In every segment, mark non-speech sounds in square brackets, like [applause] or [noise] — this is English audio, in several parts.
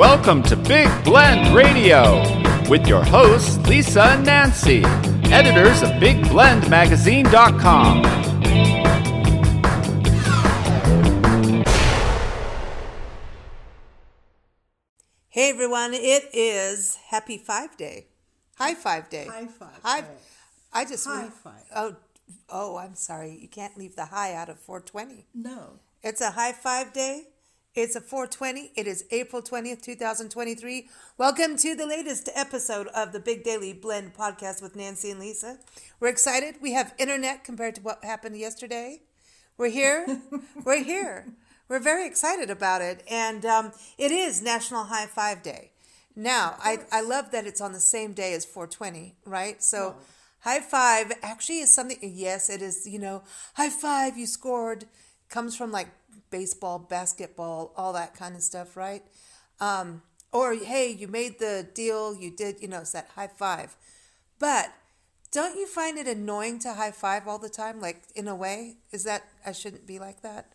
Welcome to Big Blend Radio with your hosts, Lisa and Nancy, editors of BigBlendMagazine.com. Hey everyone, it is Happy Five Day. High Five Day. High five, High. I just High five. Oh, oh, I'm sorry. You can't leave the high out of 420. No. It's a high five day. It's a 420. It is April 20th, 2023. Welcome to the latest episode of the Big Daily Blend podcast with Nancy and Lisa. We're excited. We have internet compared to what happened yesterday. We're here. [laughs] We're here. We're very excited about it. And um, it is National High Five Day. Now, I, I love that it's on the same day as 420, right? So, high five actually is something, yes, it is, you know, high five, you scored, comes from like baseball, basketball, all that kind of stuff, right? Um, or, hey, you made the deal, you did, you know, it's that high five. But don't you find it annoying to high five all the time? Like, in a way, is that I shouldn't be like that?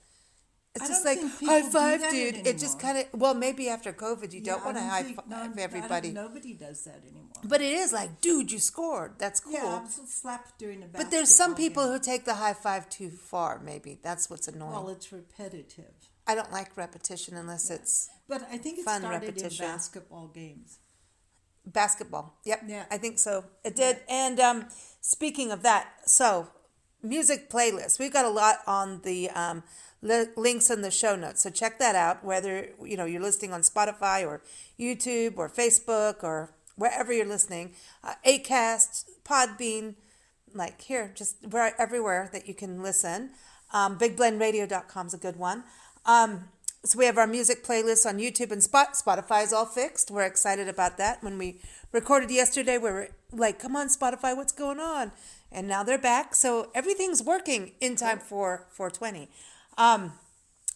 It's just like high five, dude. It just kind of well, maybe after COVID, you don't want to high think- five no, everybody. Nobody does that anymore. But it is like, dude, you scored. That's cool. Yeah, I'm slapped during a but there's some people game. who take the high five too far. Maybe that's what's annoying. Well, it's repetitive. I don't like repetition unless it's But I think it Fun started repetition. in basketball games. basketball. Yep. Yeah. I think so. It did. And um, speaking of that, so music playlist. We've got a lot on the um, li- links in the show notes. So check that out. Whether you know you're listening on Spotify or YouTube or Facebook or wherever you're listening, uh, Acast, Podbean, like here, just where, everywhere that you can listen. Um, BigBlendRadio.com is a good one. Um, so we have our music playlist on YouTube and Spot. Spotify is all fixed. We're excited about that. When we recorded yesterday, we were like, "Come on, Spotify, what's going on?" And now they're back, so everything's working in time for 420. Um,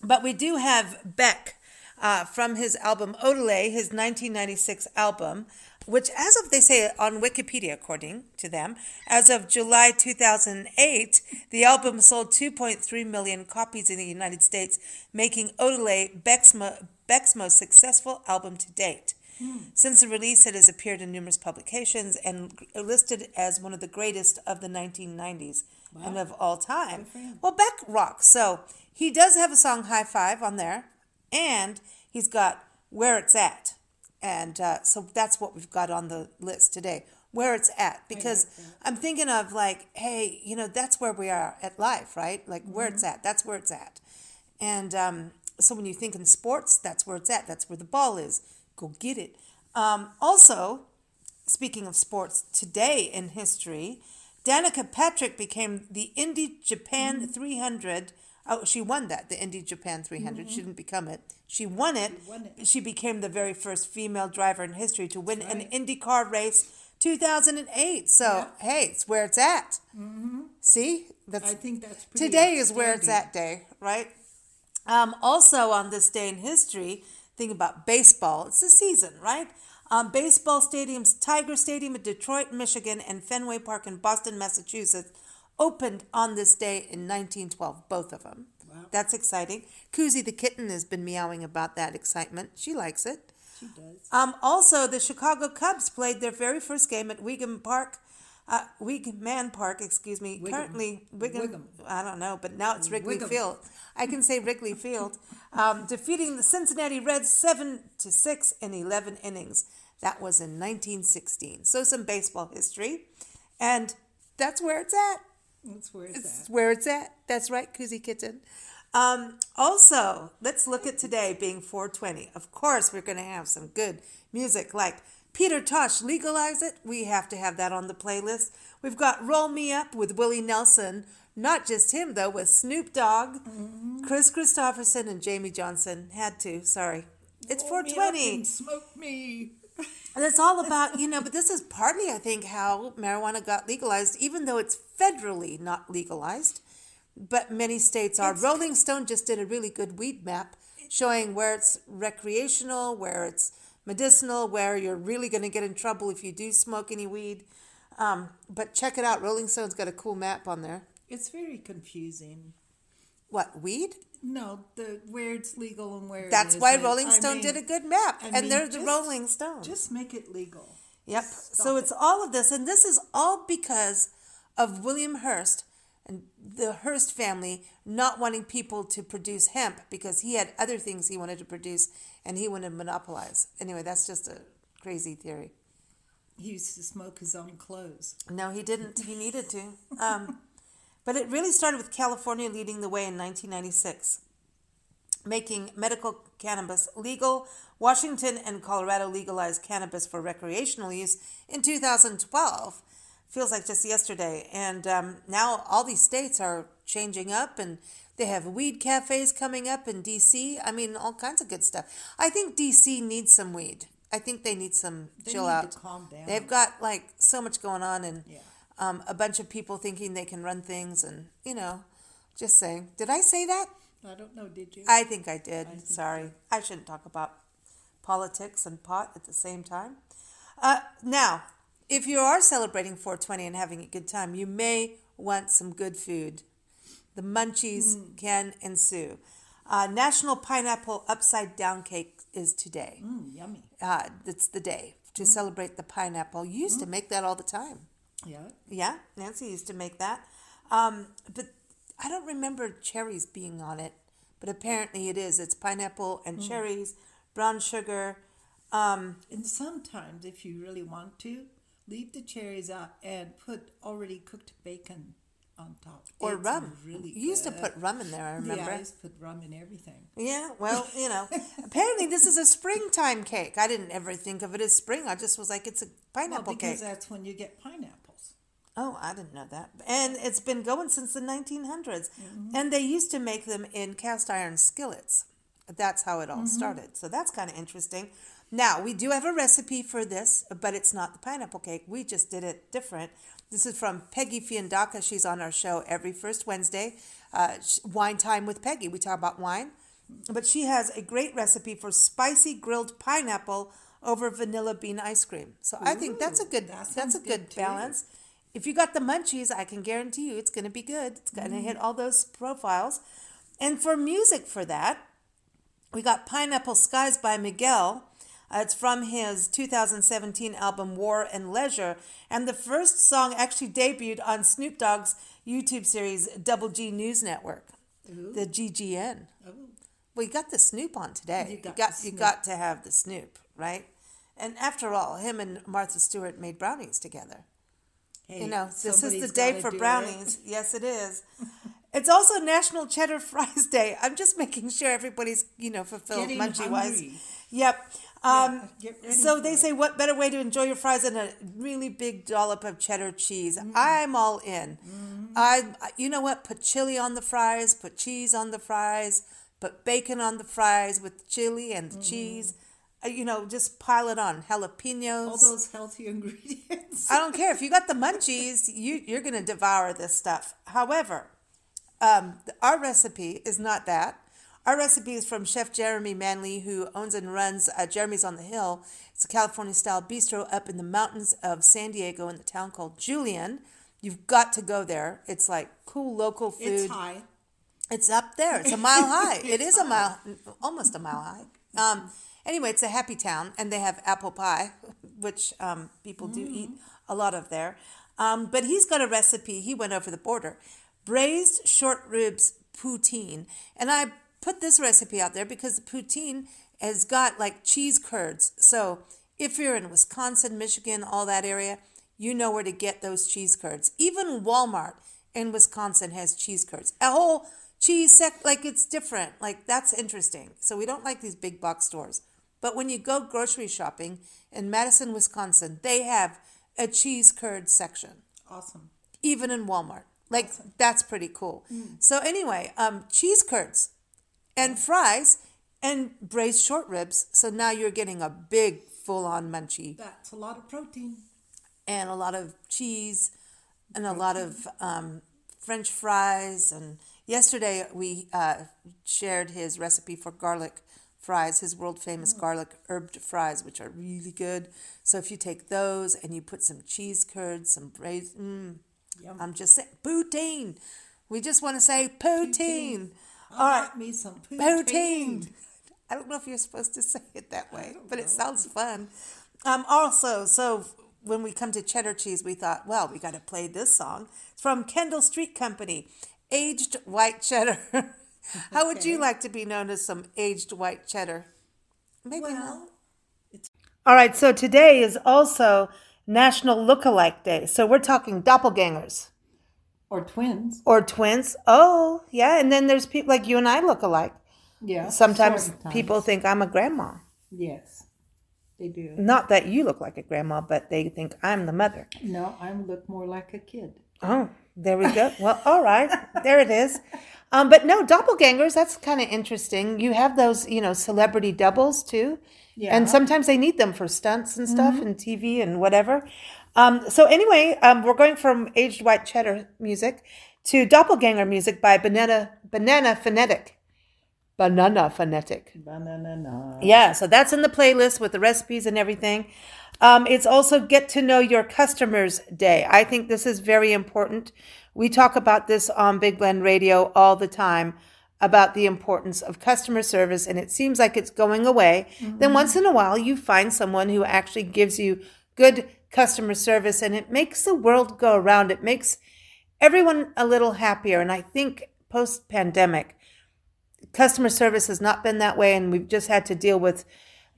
but we do have Beck uh, from his album Odelay, his 1996 album, which, as of they say on Wikipedia, according to them, as of July 2008, the album sold 2.3 million copies in the United States, making Odelay Beck's, mo- Beck's most successful album to date. Since the release, it has appeared in numerous publications and listed as one of the greatest of the 1990s and of all time. Well, Beck rocks. So he does have a song High Five on there, and he's got Where It's At. And uh, so that's what we've got on the list today, Where It's At. Because I'm thinking of like, hey, you know, that's where we are at life, right? Like where it's at, that's where it's at. And um, so when you think in sports, that's where it's at. That's where the ball is. Go get it. Um, also, speaking of sports, today in history, Danica Patrick became the Indy Japan 300. Oh, she won that, the Indy Japan 300. She didn't become it. She won it. won it. She became the very first female driver in history to win an IndyCar race 2008. So, hey, it's where it's at. See? That's I think that's pretty Today is where it's at day, right? Um, also, on this day in history, think about baseball. It's the season, right? Um, baseball stadiums, Tiger Stadium in Detroit, Michigan, and Fenway Park in Boston, Massachusetts, opened on this day in 1912, both of them. Wow. That's exciting. Koozie the kitten has been meowing about that excitement. She likes it. She does. Um, also, the Chicago Cubs played their very first game at Wigan Park, uh, Weeghman Park, excuse me. Currently, Wigan. I don't know, but now it's Wrigley. Field. I can say Wrigley Field, um, [laughs] defeating the Cincinnati Reds seven to six in eleven innings. That was in 1916. So some baseball history, and that's where it's at. That's where it's It's at. where it's at. That's right, Koozie Kitten. Um, also, let's look at today being 420. Of course, we're going to have some good music like Peter Tosh, Legalize It. We have to have that on the playlist. We've got Roll Me Up with Willie Nelson. Not just him, though, with Snoop Dogg, mm-hmm. Kris Kristofferson, and Jamey Johnson. Had to, sorry. It's Roll me up 420. and Smoke me. [laughs] And it's all about, you know, but this is partly, I think, how marijuana got legalized, even though it's federally not legalized. But many states are. Rolling Stone just did a really good weed map showing where it's recreational, where it's medicinal, where you're really going to get in trouble if you do smoke any weed. Um, but check it out. Rolling Stone's got a cool map on there. It's very confusing. What weed? No, the where it's legal and where it That's why Rolling I Stone mean, did a good map, I and mean, they're the just- Rolling Stones. Just make it legal. Yep. Stop so it. it's all of this, and this is all because of William Hearst and the Hearst family not wanting people to produce hemp because he had other things he wanted to produce and he wanted to monopolize. Anyway, that's just a crazy theory. He used to smoke his own clothes. No, he didn't. He needed to. Um, but it really started with California leading the way in 1996, making medical cannabis legal. Washington and Colorado legalized cannabis for recreational use in 2012. Feels like just yesterday. And um, now all these states are changing up and they have weed cafes coming up in DC. I mean, all kinds of good stuff. I think DC needs some weed. I think they need some They chill need to out. calm down. They've got like so much going on and Yeah. um, a bunch of people thinking they can run things and you know just saying did i say that I don't know. Did you? i think i did think sorry i shouldn't talk about politics and pot at the same time uh, now if you are celebrating 420 and having a good time you may want some good food the munchies Hmm. can ensue uh, national pineapple upside down cake is today Mm, yummy. uh, it's the day to celebrate the pineapple you used to make that all the time Yeah. yeah, Nancy used to make that. Um, but I don't remember cherries being on it, but apparently it is. It's pineapple and cherries, brown sugar. Um, And sometimes, if you really want to, leave the cherries out and put already cooked bacon on top. or It's rum. Really you used to put rum in there, I remember. Yeah, I used to put rum in everything. Yeah, well, you know. [laughs] apparently this is a springtime cake. I didn't ever think of it as spring. I just was like, it's a Well, pineapple because cake. that's when you get pineapples. Oh, I didn't know that. And it's been going since the 1900s. Mm-hmm. And they used to make them in cast iron skillets. That's how it all Mm-hmm. started. So that's kind of interesting. Now, we do have a recipe for this, but it's not the pineapple cake. We just did it different. This is from Peggy Fiandaca. She's on our show every first Wednesday. Uh, wine time with Peggy. We talk about wine. But she has a great recipe for spicy grilled pineapple over vanilla bean ice cream. So I think that's a good that that's a good good balance. If you got the munchies, I can guarantee you it's going to be good. It's going to hit all those profiles. And for music for that, we got Pineapple Skies by Miguel. Uh, it's from his 2017 album War and Leisure. And the first song actually debuted on Snoop Dogg's YouTube series Double G News Network, the GGN. Oh, Well, you got the Snoop on today. You You got got, you got to have the Snoop, right? And after all, him and Martha Stewart made brownies together. hey, You know, this is the day for do it. brownies. [laughs] Yes, it is. It's also National Cheddar Fries Day. I'm just making sure everybody's, you know, fulfilled Getting munchy wise. Yep. Um, ready so they it. say, what better way to enjoy your fries than a really big dollop of cheddar cheese? Mm-hmm. I'm all in. I, I- you know what? Put chili on the fries. Put cheese on the fries. Put bacon on the fries with chili and the Mm-hmm. cheese. Uh, you know, just pile it on. Jalapenos. All those healthy [laughs] ingredients. I don't care if you got the munchies, you you're gonna devour this stuff. However, um, our recipe is not that. Our recipe is from Chef Jeremy Manley, who owns and runs uh, Jeremy's on the Hill. It's a California style bistro up in the mountains of San Diego in the town called Julian. You've got to go there. It's like cool local food. It's high. It's up there. It's a mile [laughs] high. It's is a mile, almost a mile high. Um, anyway, it's a happy town, and they have apple pie, which um, people do eat a lot of there. Um, but he's got a recipe. He went over the border, braised short ribs poutine, and I put this recipe out there because the poutine has got like cheese curds. So if you're in Wisconsin, Michigan, all that area, you know where to get those cheese curds. Even Walmart in Wisconsin has cheese curds. A whole cheese sec like it's different. Like that's interesting. So we don't like these big box stores. But when you go grocery shopping in Madison, Wisconsin, they have a cheese curd section Awesome. even in Walmart. Like that's pretty cool. So anyway, um, cheese curds and fries and braised short ribs. So now you're getting a big full-on munchie That's a lot of protein. and a lot of cheese and a lot of um, French fries. And yesterday we uh, shared his recipe for garlic fries, his world famous garlic herbed fries, which are really good. So if you take those and you put some cheese curds, some braised, mm, Yum. I'm just saying, poutine. We just want to say poutine. I'll All right, got me some poutine. poutine. I don't know if you're supposed to [laughs] say it that way, but it sounds fun. Um, also, so when we come to cheddar cheese, we thought, well, we got to play this song. It's from Kendall Street Company, Aged White Cheddar. [laughs] How would you like to be known as some aged white cheddar? Maybe not. Well, All right, so today is also National Lookalike Day. So we're talking doppelgangers or twins. or twins. Oh, yeah. And then there's people like you and I look alike. Yeah. Sometimes sometimes. people think I'm a grandma. Yes, they do. Not that you look like a grandma, but they think I'm the mother. No, I look more like a kid. Oh, there we go. Well, all right. There it is. Um, but no, doppelgangers, that's kind of interesting. You have those, you know, celebrity doubles too. Yeah. And sometimes they need them for stunts and stuff and TV and whatever. Um, so anyway, um, we're going from aged white cheddar music to doppelganger music by Banana Banana Phonetic. Banana Phonetic. Banana. Yeah, so that's in the playlist with the recipes and everything. Um, it's also Get to Know Your Customers Day. I think this is very important. We talk about this on Big Blend Radio all the time about the importance of customer service, and it seems like it's going away. Then once in a while, you find someone who actually gives you good customer service, and it makes the world go around. It makes everyone a little happier. And I think post pandemic, customer service has not been that way, and we've just had to deal with,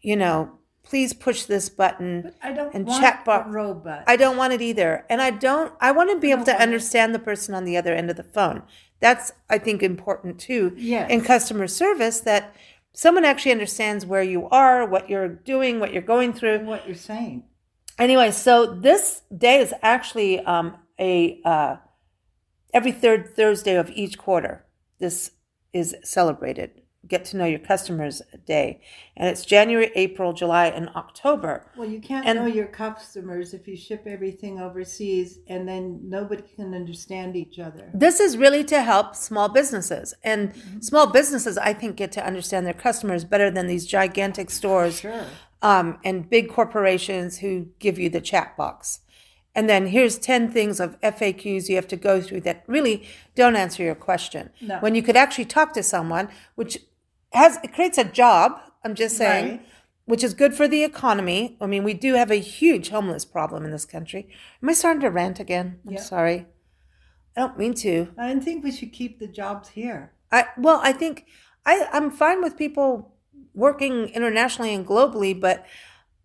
you know, please push this button. I don't and want chatbot. a robot. I don't want it either, and I don't. I want to be able to understand the person on the other end of the phone. That's I think important too. Yes. In customer service, that someone actually understands where you are, what you're doing, what you're going through. and what you're saying. Anyway, so this day is actually um, a uh, every third Thursday of each quarter. This is celebrated. Get to know your customers day, and it's January, April, July, and October. Well, you can't And- know your customers if you ship everything overseas and then nobody can understand each other. This is really to help small businesses, and small businesses, I think, get to understand their customers better than these gigantic stores Sure. Um, and big corporations who give you the chat box. And then here's 10 things of FAQs you have to go through that really don't answer your question. No. When you could actually talk to someone, which has it creates a job, I'm just saying, Right. which is good for the economy. I mean, we do have a huge homeless problem in this country. Am I starting to rant again? I'm Yeah. sorry. I don't mean to. I think we should keep the jobs here. I well, I think I I'm fine with people working internationally and globally, but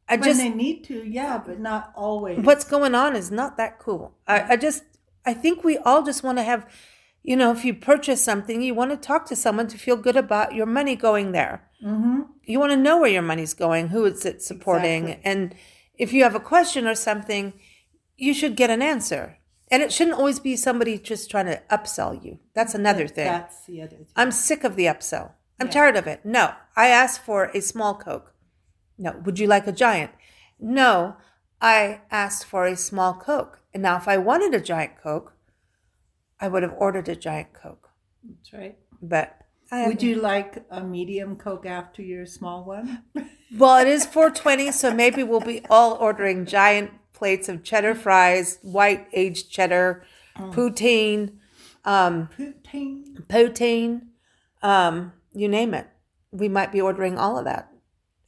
I When just they need to, yeah, but not always. what's going on is not that cool. I, I just I think we all just want to have, you know, if you purchase something, you want to talk to someone to feel good about your money going there. Mm-hmm. You want to know where your money's going, who it's it supporting, Exactly. and if you have a question or something, you should get an answer. And it shouldn't always be somebody just trying to upsell you. That's another thing. That's the other thing. I'm sick of the upsell. I'm tired of it. No, I asked for a small Coke. No, would you like a giant? No, I asked for a small Coke. And now, if I wanted a giant Coke, I would have ordered a giant Coke. That's right. But I Would you like a medium Coke after your small one? [laughs] Well, it is 420, so maybe we'll be all ordering giant plates of cheddar fries, white aged cheddar, poutine, um, Poutine. poutine, um, you name it. We might be ordering all of that.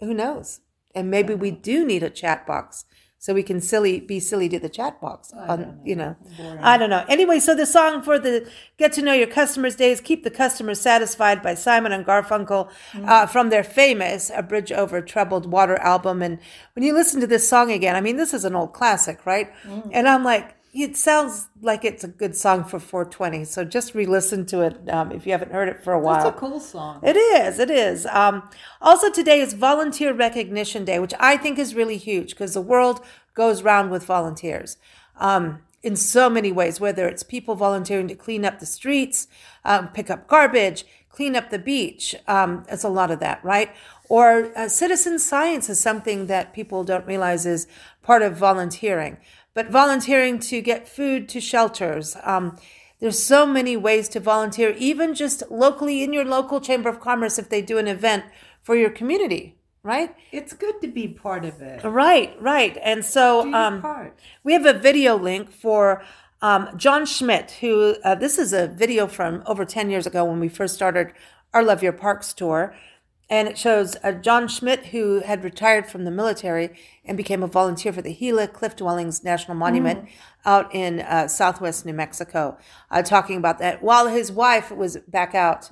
Who knows? And maybe we do need a chat box so we can silly be silly to the chat box. On, You know, I don't know. Anyway, so the song for the Get to Know Your Customers days "Keep the Customers Satisfied" by Simon and Garfunkel uh, from their famous "A Bridge Over Troubled Water" album. And when you listen to this song again, I mean, this is an old classic, right? And I'm like, it sounds like it's a good song for 420. So just re-listen to it um, if you haven't heard it for a while. It's a cool song. It is. It is. Um, also, today is Volunteer Recognition Day, which I think is really huge because the world goes round with volunteers um, in so many ways, whether it's people volunteering to clean up the streets, um, pick up garbage, clean up the beach. Um, it's a lot of that, right? Or uh, citizen science is something that people don't realize is part of volunteering. But volunteering to get food to shelters. Um, there's so many ways to volunteer, even just locally in your local chamber of commerce if they do an event for your community, right? It's good to be part of it. Right, right. And so um, we have a video link for Um, John Schmidt, who uh, this is a video from over 10 years ago when we first started our Love Your Parks tour. And it shows uh, John Schmidt, who had retired from the military and became a volunteer for the Gila Cliff Dwellings National Monument out in uh, southwest New Mexico, uh, talking about that while his wife was back out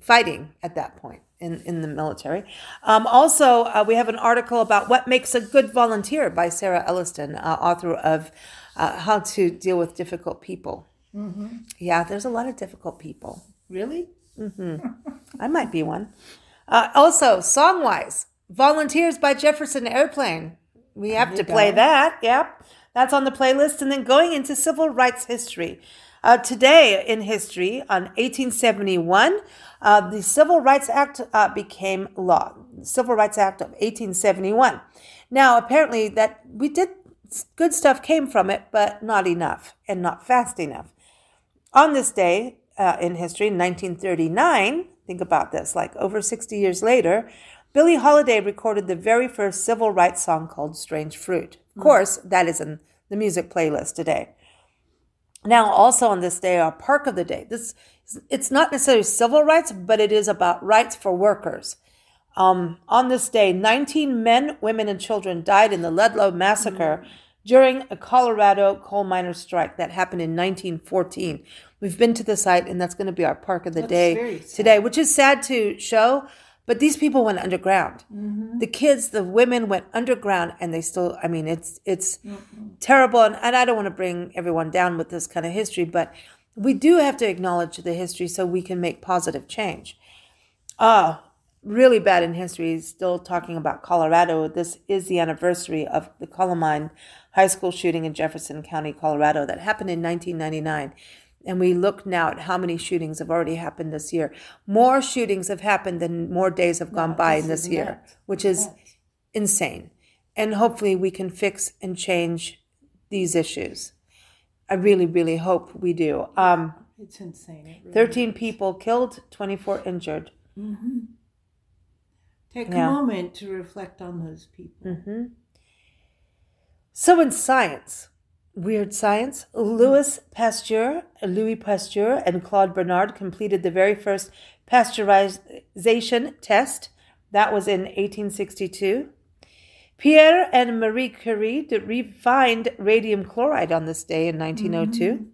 fighting at that point in, in the military. Um, also, uh, we have an article about what makes a good volunteer by Sarah Elliston, uh, author of uh, How to Deal with Difficult People. Yeah, there's a lot of difficult people. Really? Hmm. [laughs] I might be one. Uh, also, song wise, Volunteers by Jefferson Airplane. We have to you play go. that. Yep. That's on the playlist. And then going into civil rights history. Uh, today in history, on 1871, uh, the Civil Rights Act uh, became law. Civil Rights Act of 1871. Now, apparently, that we did good stuff came from it, but not enough and not fast enough. On this day uh, in history, in 1939, think about this, like over 60 years later, Billie Holiday recorded the very first civil rights song called Strange Fruit. Of course, that is in the music playlist today. Now, also on this day, our Park of the Day. This it's not necessarily civil rights, but it is about rights for workers. Um, on this day, 19 men, women, and children died in the Ludlow massacre during a Colorado coal miners' strike that happened in 1914. We've been to the site, and that's going to be our Park of the That's Day today, which is sad to show. But these people went underground. Mm-hmm. The kids, the women went underground, and they still. I mean, it's it's terrible, and, and I don't want to bring everyone down with this kind of history, but we do have to acknowledge the history so we can make positive change. Ah, really bad in history. Still talking about Colorado. This is the anniversary of the Columbine High School shooting in Jefferson County, Colorado, that happened in 1999. And we look now at how many shootings have already happened this year. More shootings have happened than more days have gone by this in this year, nuts. which is insane. And hopefully we can fix and change these issues. I really, really hope we do. Um, It's insane. It really 13 people killed, 24 injured. Take Yeah. a moment to reflect on those people. So, in science, weird science, Louis Pasteur, Louis Pasteur, and Claude Bernard completed the very first pasteurization test. That was in 1862. Pierre and Marie Curie refined radium chloride on this day in 1902.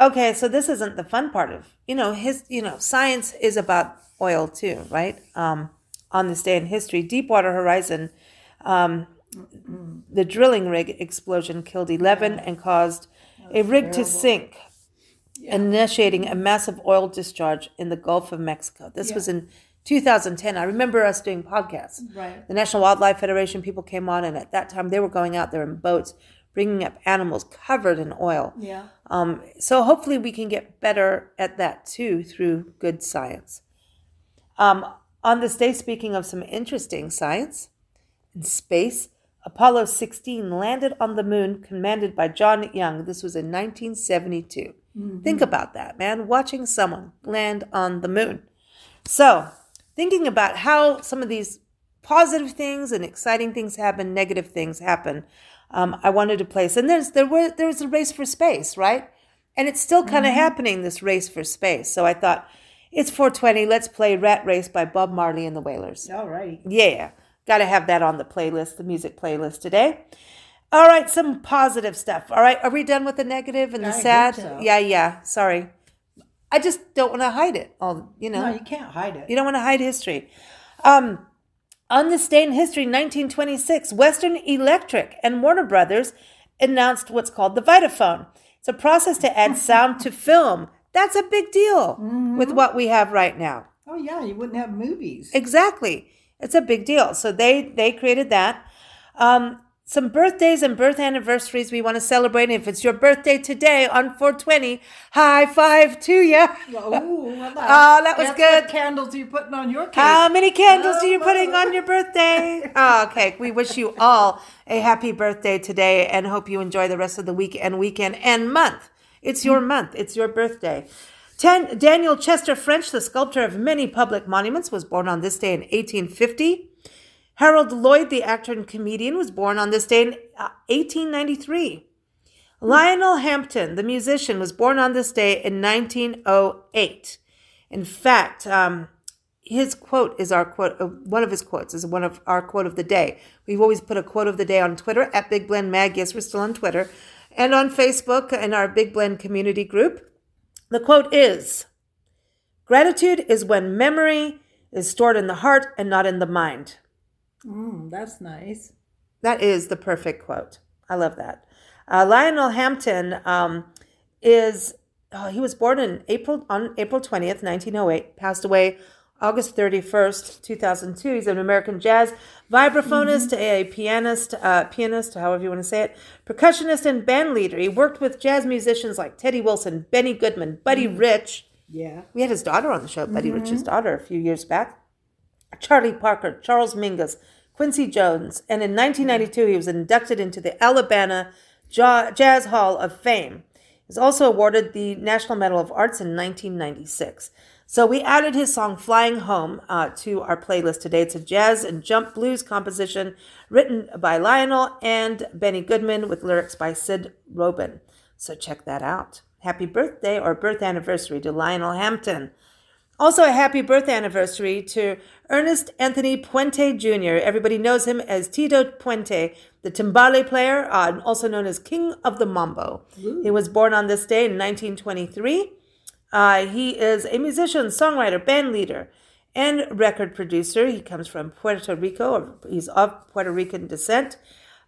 Okay, so this isn't the fun part of you know his you know science is about oil too, right? Um, on this day in history, Deepwater Horizon, um, the drilling rig explosion killed eleven and caused a rig to sink, initiating a massive oil discharge in the Gulf of Mexico. This was in 2010. I remember us doing podcasts. Right. The National Wildlife Federation people came on, and at that time they were going out there in boats, bringing up animals covered in oil. Yeah. Um, so hopefully we can get better at that too through good science. Um, on this day, speaking of some interesting science in space, Apollo 16 landed on the moon, commanded by John Young. This was in 1972. Think about that, man. Watching someone land on the moon. So, thinking about how some of these positive things and exciting things happen, negative things happen, um, I wanted to place. And there's there were there was a race for space, right? And it's still kind of happening. This race for space. So I thought it's 420. Let's play Rat Race by Bob Marley and the Wailers. All right. Yeah, got to have that on the playlist, the music playlist today. All right, some positive stuff. All right, are we done with the negative and the I sad? so. Yeah, yeah. Sorry, I just don't want to hide it. All you know, No, you can't hide it. you don't want to hide history. Um, on this day in history, 1926, Western Electric and Warner Brothers announced what's called the Vitaphone. It's a process to add [laughs] sound to film. That's a big deal with what we have right now. Oh yeah, you wouldn't have movies. Exactly. It's a big deal. So they they created that. Um, some birthdays and birth anniversaries we want to celebrate. If it's your birthday today on 420, high five to you. Oh, well, Oh, that was good. Candles are you putting on your cake? How many candles oh, are you Oh, putting on your birthday? Oh, [laughs] okay. We wish you all a happy birthday today and hope you enjoy the rest of the week and weekend and month. It's mm-hmm. your month. It's your birthday. Ten, Daniel Chester French, the sculptor of many public monuments, was born on this day in 1850. Harold Lloyd, the actor and comedian, was born on this day in uh, 1893. Lionel Hampton, the musician, was born on this day in 1908. In fact, um, his quote is our quote. Uh, one of his quotes is one of our quote of the day. We've always put a quote of the day on Twitter at Big Blend Mag. Yes, we're still on Twitter, and on Facebook in our Big Blend community group. The quote is: "Gratitude is when memory is stored in the heart and not in the mind." Mm, that's nice. That is the perfect quote. I love that. Uh, Lionel Hampton um, is oh, he was born in April on April twentieth, nineteen oh eight. Passed away August thirty first, two thousand two. He's an American jazz vibraphonist, Mm-hmm. a pianist, uh, pianist, however you want to say it, percussionist, and band leader. He worked with jazz musicians like Teddy Wilson, Benny Goodman, Buddy Mm. Rich. Yeah. We had his daughter on the show, Buddy Mm-hmm. Rich's daughter, a few years back. Charlie Parker, Charles Mingus, Quincy Jones, and in 1992 he was inducted into the Alabama Jazz Hall of Fame. He was also awarded the National Medal of Arts in 1996. So we added his song "Flying Home" uh, to our playlist today. It's a jazz and jump blues composition written by Lionel and Benny Goodman with lyrics by Sid Robin. So check that out. Happy birthday or birth anniversary to Lionel Hampton. Also, a happy birth anniversary to Ernest Anthony Puente Jr. Everybody knows him as Tito Puente, the timbale player, uh, also known as King of the Mambo. He was born on this day in 1923. Uh, he is a musician, songwriter, band leader, and record producer. He comes from Puerto Rico, or he's of Puerto Rican descent.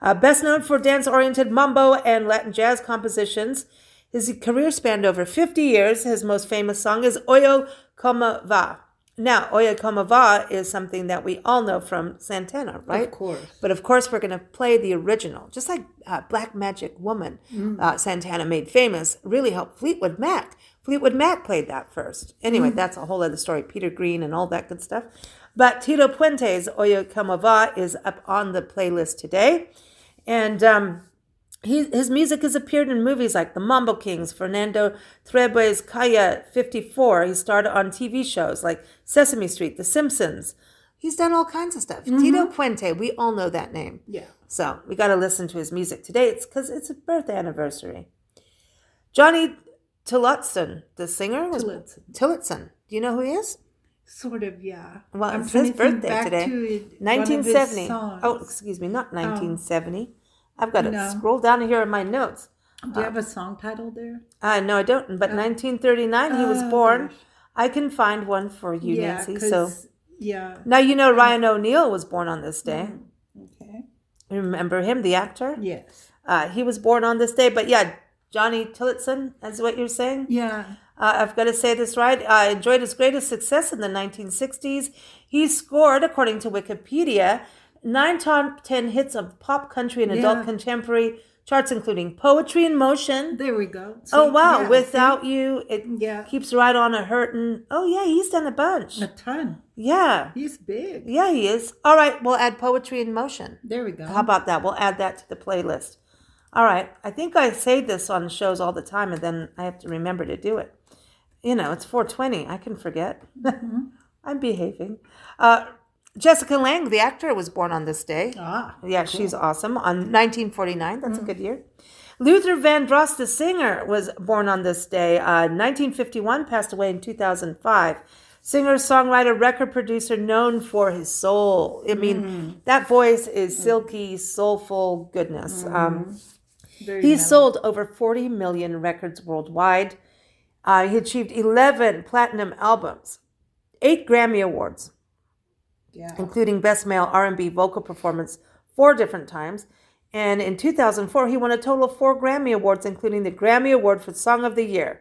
Uh, best known for dance oriented mambo and Latin jazz compositions. His career spanned over 50 years. His most famous song is Oye Como Va. Now, Oye Como Va is something that we all know from Santana, right? Of course. But of course, we're going to play the original, just like uh, Black Magic Woman, uh, Santana made famous, really helped Fleetwood Mac. Fleetwood Mac played that first. Anyway, that's a whole other story. Peter Green and all that good stuff. But Tito Puente's Oye Como Va is up on the playlist today. And um, he, his music has appeared in movies like The Mambo Kings, Fernando Trueba's Calle 54. He starred on TV shows like Sesame Street, The Simpsons. He's done all kinds of stuff. Tito Puente, we all know that name. Yeah. So we got to listen to his music today. It's because it's a birth anniversary. Johnny Tillotson, the singer, was Tillotson. Tillotson. Do you know who he is? Sort of, yeah. Well, I'm it's his to birthday today. to one of his 1970. songs. Oh, excuse me, not 1970. I've got to No. scroll down here in my notes. Do you have a song title there? Uh, no, I don't. But 1939, he was Oh, born. gosh. I can find one for you, yeah, Nancy. So yeah. now you know Ryan O'Neal was born on this day. Okay. Remember him, the actor? Yes. Uh, he was born on this day. But yeah, Johnny Tillotson, is what you're saying? Yeah. Uh, I've got to say this right. Uh, enjoyed his greatest success in the 1960s. He scored, according to Wikipedia, nine top 10 hits of pop, country, and adult Yeah. contemporary charts, including Poetry in Motion. There we go. oh, wow. Yeah, Without You, it Yeah. keeps right on a hurtin'. Oh, yeah, he's done a bunch. a ton. Yeah. He's big. Yeah, he is. All right, we'll add Poetry in Motion. There we go. How about that? We'll add that to the playlist. All right. I think I say this on shows all the time, and then I have to remember to do it. You know, it's 420. I can forget. [laughs] I'm behaving. Uh, Jessica Lange, the actor, was born on this day. ah. Yeah, she's awesome. On 1949, that's a good year. Luther Vandross, the singer, was born on this day. Uh, 1951, passed away in 2005. Singer, songwriter, record producer, known for his soul. I mean, that voice is silky, soulful goodness. Um, Very mellow. sold over 40 million records worldwide. Uh, he achieved 11 platinum albums, eight Grammy Awards, Yeah. including Best Male R&B Vocal Performance four different times. And in 2004, he won a total of four Grammy Awards, including the Grammy Award for Song of the Year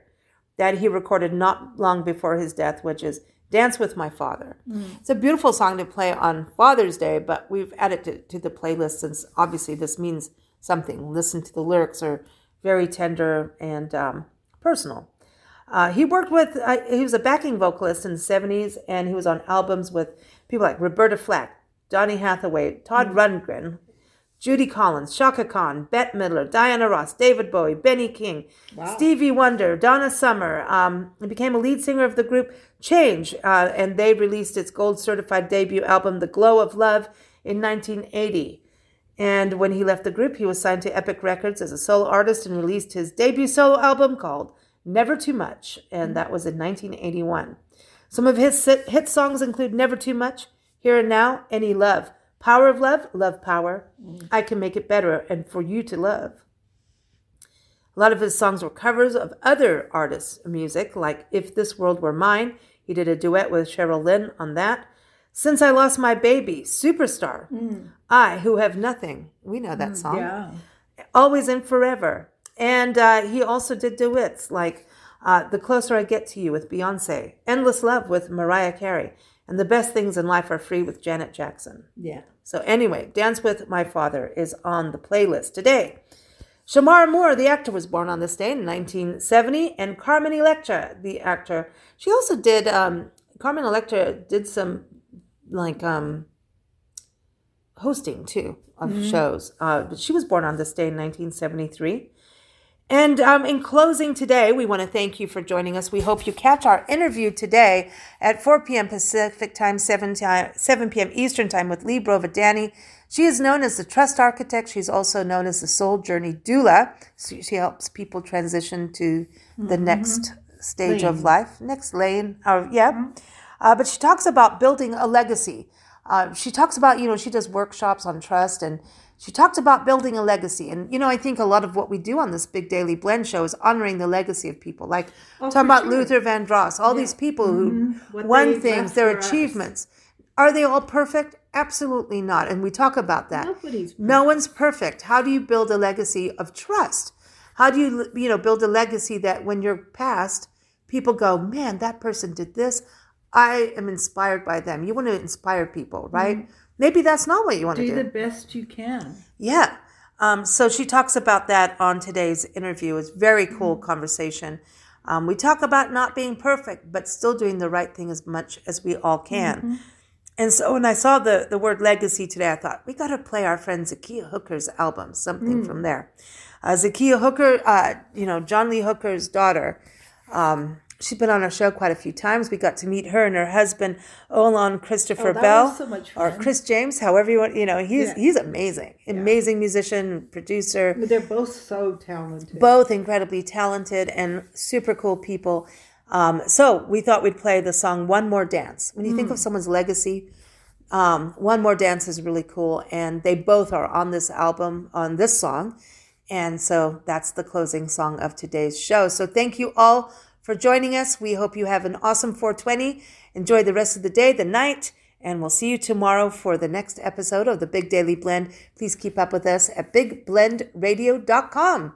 that he recorded not long before his death, which is Dance with My Father. It's a beautiful song to play on Father's Day, but we've added it to, to the playlist since obviously this means something. Listen to the lyrics are very tender and um, personal. Uh, he worked with, uh, he was a backing vocalist in the 70s, and he was on albums with people like Roberta Flack, Donny Hathaway, Todd Rundgren, Judy Collins, Chaka Khan, Bette Midler, Diana Ross, David Bowie, Benny King, Stevie Wonder, Donna Summer. Um, he became a lead singer of the group Change, uh, and they released its gold certified debut album, The Glow of Love, in 1980. And when he left the group, he was signed to Epic Records as a solo artist and released his debut solo album called Never Too Much, and that was in 1981. Some of his hit songs include Never Too Much, Here and Now, Any Love, Power of Love, Love Power, I Can Make It Better, and For You to Love. A lot of his songs were covers of other artists' music, like If This World Were Mine. He did a duet with Cheryl Lynn on that. Since I Lost My Baby, Superstar. Mm. I, Who Have Nothing. We know that mm, song. Yeah. Always and Forever. And uh, he also did duets like uh, The Closer I Get to You with Beyonce, Endless Love with Mariah Carey, and The Best Things in Life Are Free with Janet Jackson. Yeah. So, anyway, Dance with My Father is on the playlist today. Shemar Moore, the actor, was born on this day in 1970, and Carmen Electra, the actor, she also did. Um, Carmen Electra did some like um, hosting too of mm-hmm. shows. Uh, but she was born on this day in 1973. And um, in closing today, we want to thank you for joining us. We hope you catch our interview today at 4 p.m. Pacific time, 7, time, 7 p.m. Eastern time with Lee Brovadani. She is known as the Trust Architect. She's also known as the Soul Journey Doula. So she helps people transition to the mm-hmm. next stage lane. of life, next lane. Or, yeah. Mm-hmm. Uh, but she talks about building a legacy. Uh, she talks about, you know, she does workshops on trust and she talked about building a legacy. And, you know, I think a lot of what we do on this Big Daily Blend show is honoring the legacy of people. Like oh, talking about sure. Luther Vandross, all yeah. these people who mm-hmm. won things, their achievements. Us. Are they all perfect? Absolutely not. And we talk about that. Nobody's. No one's perfect. How do you build a legacy of trust? How do you, you know, build a legacy that when you're past, people go, man, that person did this. I am inspired by them. You want to inspire people, right? Mm-hmm. Maybe that's not what you want do to do. Do the best you can. Yeah. Um, so she talks about that on today's interview. It's very cool mm-hmm. conversation. Um, we talk about not being perfect, but still doing the right thing as much as we all can. Mm-hmm. And so when I saw the, the word legacy today, I thought, we got to play our friend Zakiya Hooker's album, something mm. from there. Uh, Zakiya Hooker, uh, you know, John Lee Hooker's daughter, um, she's been on our show quite a few times. We got to meet her and her husband, Ollan Christopher oh, Bell, so or Chris James, however you want. You know, he's yeah. he's amazing, amazing yeah. musician, producer. But They're both so talented. Both incredibly talented and super cool people. Um, so we thought we'd play the song "One More Dance." When you mm. think of mm. someone's legacy, um, "One More Dance" is really cool, and they both are on this album on this song. And so that's the closing song of today's show. So thank you all for joining us. We hope you have an awesome 420. Enjoy the rest of the day, the night, and we'll see you tomorrow for the next episode of the Big Daily Blend. Please keep up with us at bigblendradio.com.